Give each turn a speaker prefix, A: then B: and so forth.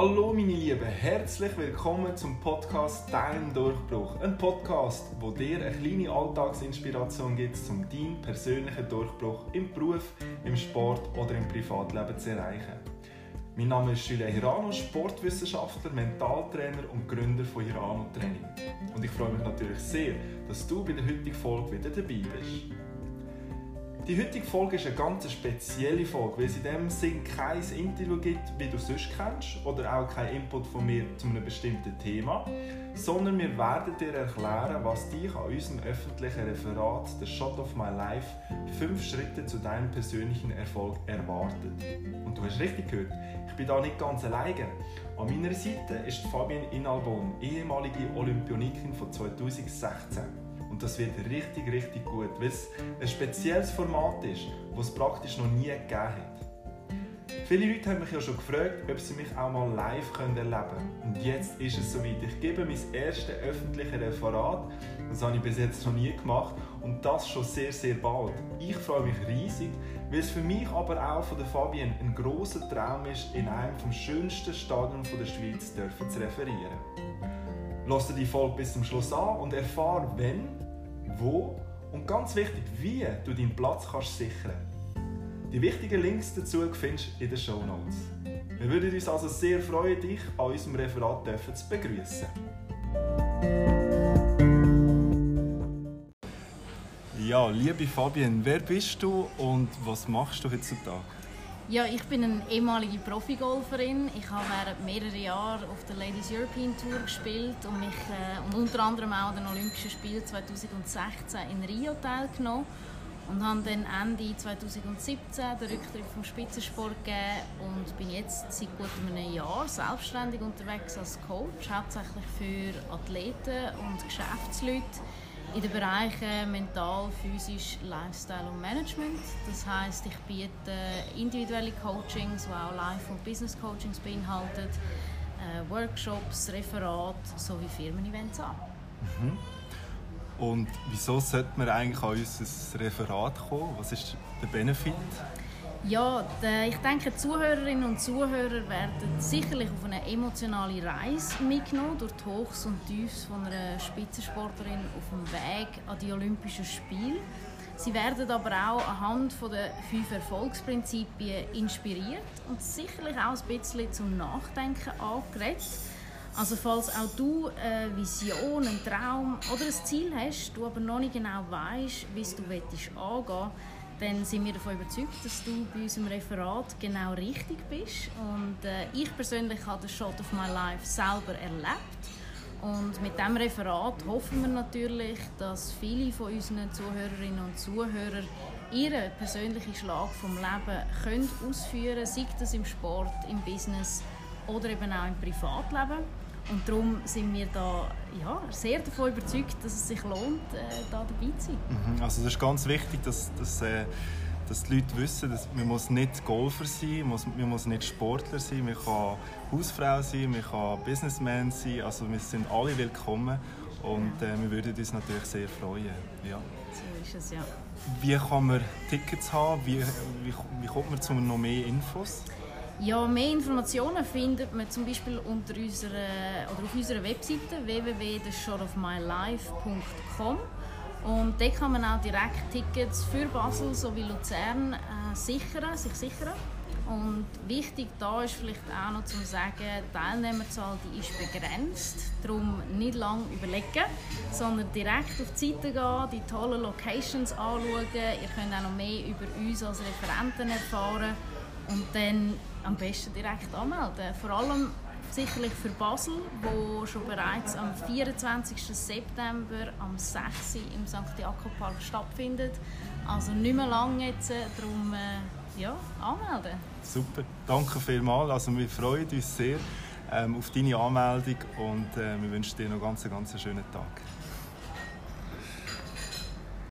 A: Hallo meine Lieben, herzlich willkommen zum Podcast Dein Durchbruch. Ein Podcast, wo dir eine kleine Alltagsinspiration gibt, um deinen persönlichen Durchbruch im Beruf, im Sport oder im Privatleben zu erreichen. Mein Name ist Julia Hirano, Sportwissenschaftler, Mentaltrainer und Gründer von Hirano Training. Und ich freue mich natürlich sehr, dass du bei der heutigen Folge wieder dabei bist. Die heutige Folge ist eine ganz spezielle Folge, weil es in dem Sinn kein Interview gibt, wie du sonst kennst, oder auch kein Input von mir zu einem bestimmten Thema, sondern wir werden dir erklären, was dich an unserem öffentlichen Referat «The Shot of My Life» fünf Schritte zu deinem persönlichen Erfolg erwartet. Und du hast richtig gehört, ich bin da nicht ganz alleine. An meiner Seite ist Fabienne Inalbon, ehemalige Olympionikin von 2016. Und das wird richtig, richtig gut, weil es ein spezielles Format ist, das es praktisch noch nie gegeben hat. Viele Leute haben mich ja schon gefragt, ob sie mich auch mal live erleben können. Und jetzt ist es soweit. Ich gebe mein erstes öffentliches Referat. Das habe ich bis jetzt noch nie gemacht. Und das schon sehr, sehr bald. Ich freue mich riesig, weil es für mich aber auch von der Fabienne ein großer Traum ist, in einem vom schönsten Stadion der Schweiz zu referieren. Lass dir die Folge bis zum Schluss an und erfahre, wenn wo und ganz wichtig, wie du deinen Platz kannst sichern Die wichtigen Links dazu findest du in den Show Notes. Wir würden uns also sehr freuen, dich an unserem Referat zu begrüßen. Ja, liebe Fabienne, wer bist du und was machst du heutzutage?
B: Ja, ich bin eine ehemalige Profigolferin. Ich habe während mehrerer Jahre auf der Ladies European Tour gespielt und mich äh, und unter anderem auch an den Olympischen Spielen 2016 in Rio teilgenommen und habe dann Ende 2017 den Rücktritt vom Spitzensport gegeben und bin jetzt seit gut einem Jahr selbstständig unterwegs als Coach, hauptsächlich für Athleten und Geschäftsleute in den Bereichen mental, physisch, Lifestyle und Management. Das heißt, ich biete individuelle Coachings, die auch Life- und Business-Coachings beinhalten, äh, Workshops, Referate sowie Firmen-Events an. Mhm.
A: Und wieso sollte man eigentlich an unser Referat kommen? Was ist der Benefit?
B: Ja, ich denke, Zuhörerinnen und Zuhörer werden sicherlich auf eine emotionale Reise mitgenommen durch die Hochs und Tiefs von einer Spitzensportlerin auf dem Weg an die Olympischen Spiele. Sie werden aber auch anhand der fünf Erfolgsprinzipien inspiriert und sicherlich auch ein bisschen zum Nachdenken angeregt. Also falls auch du eine Vision, einen Traum oder ein Ziel hast, du aber noch nicht genau weißt, wie du angehen willst, dann sind wir davon überzeugt, dass du bei unserem Referat genau richtig bist. Und äh, ich persönlich habe den Shot of My Life selber erlebt. Und mit diesem Referat hoffen wir natürlich, dass viele von unseren Zuhörerinnen und Zuhörern ihren persönlichen Schlag vom Leben können ausführen können, sei das im Sport, im Business oder eben auch im Privatleben. Und darum sind wir da ja, sehr davon überzeugt, dass es sich lohnt, äh, da dabei zu sein.
A: Mhm. Also das ist ganz wichtig, dass, dass, äh, dass die Leute wissen, dass man muss nicht Golfer sein muss, man muss nicht Sportler sein, man kann Hausfrau sein, man kann Businessman sein, also wir sind alle willkommen und äh, wir würden uns natürlich sehr freuen. Ja.
B: So ist es, ja.
A: Wie kann man Tickets haben? Wie, wie, wie kommt man zu noch mehr Infos?
B: Ja, mehr Informationen findet man zum Beispiel unter unserer, oder auf unserer Webseite www.theshotofmylife.com und dort kann man auch direkt Tickets für Basel sowie Luzern äh, sichern, sich sichern. Und wichtig da ist vielleicht auch noch zu sagen, die Teilnehmerzahl die ist begrenzt. Darum nicht lange überlegen, sondern direkt auf die Seite gehen, die tollen Locations anschauen. Ihr könnt auch noch mehr über uns als Referenten erfahren und dann am besten direkt anmelden. Vor allem sicherlich für Basel, wo schon bereits am 24. September am 6. im St. Jakob Park stattfindet. Also nicht mehr lange jetzt, darum äh, ja, anmelden.
A: Super, danke vielmals. Also wir freuen uns sehr ähm, auf deine Anmeldung und äh, wir wünschen dir noch einen ganz, ganz schönen Tag.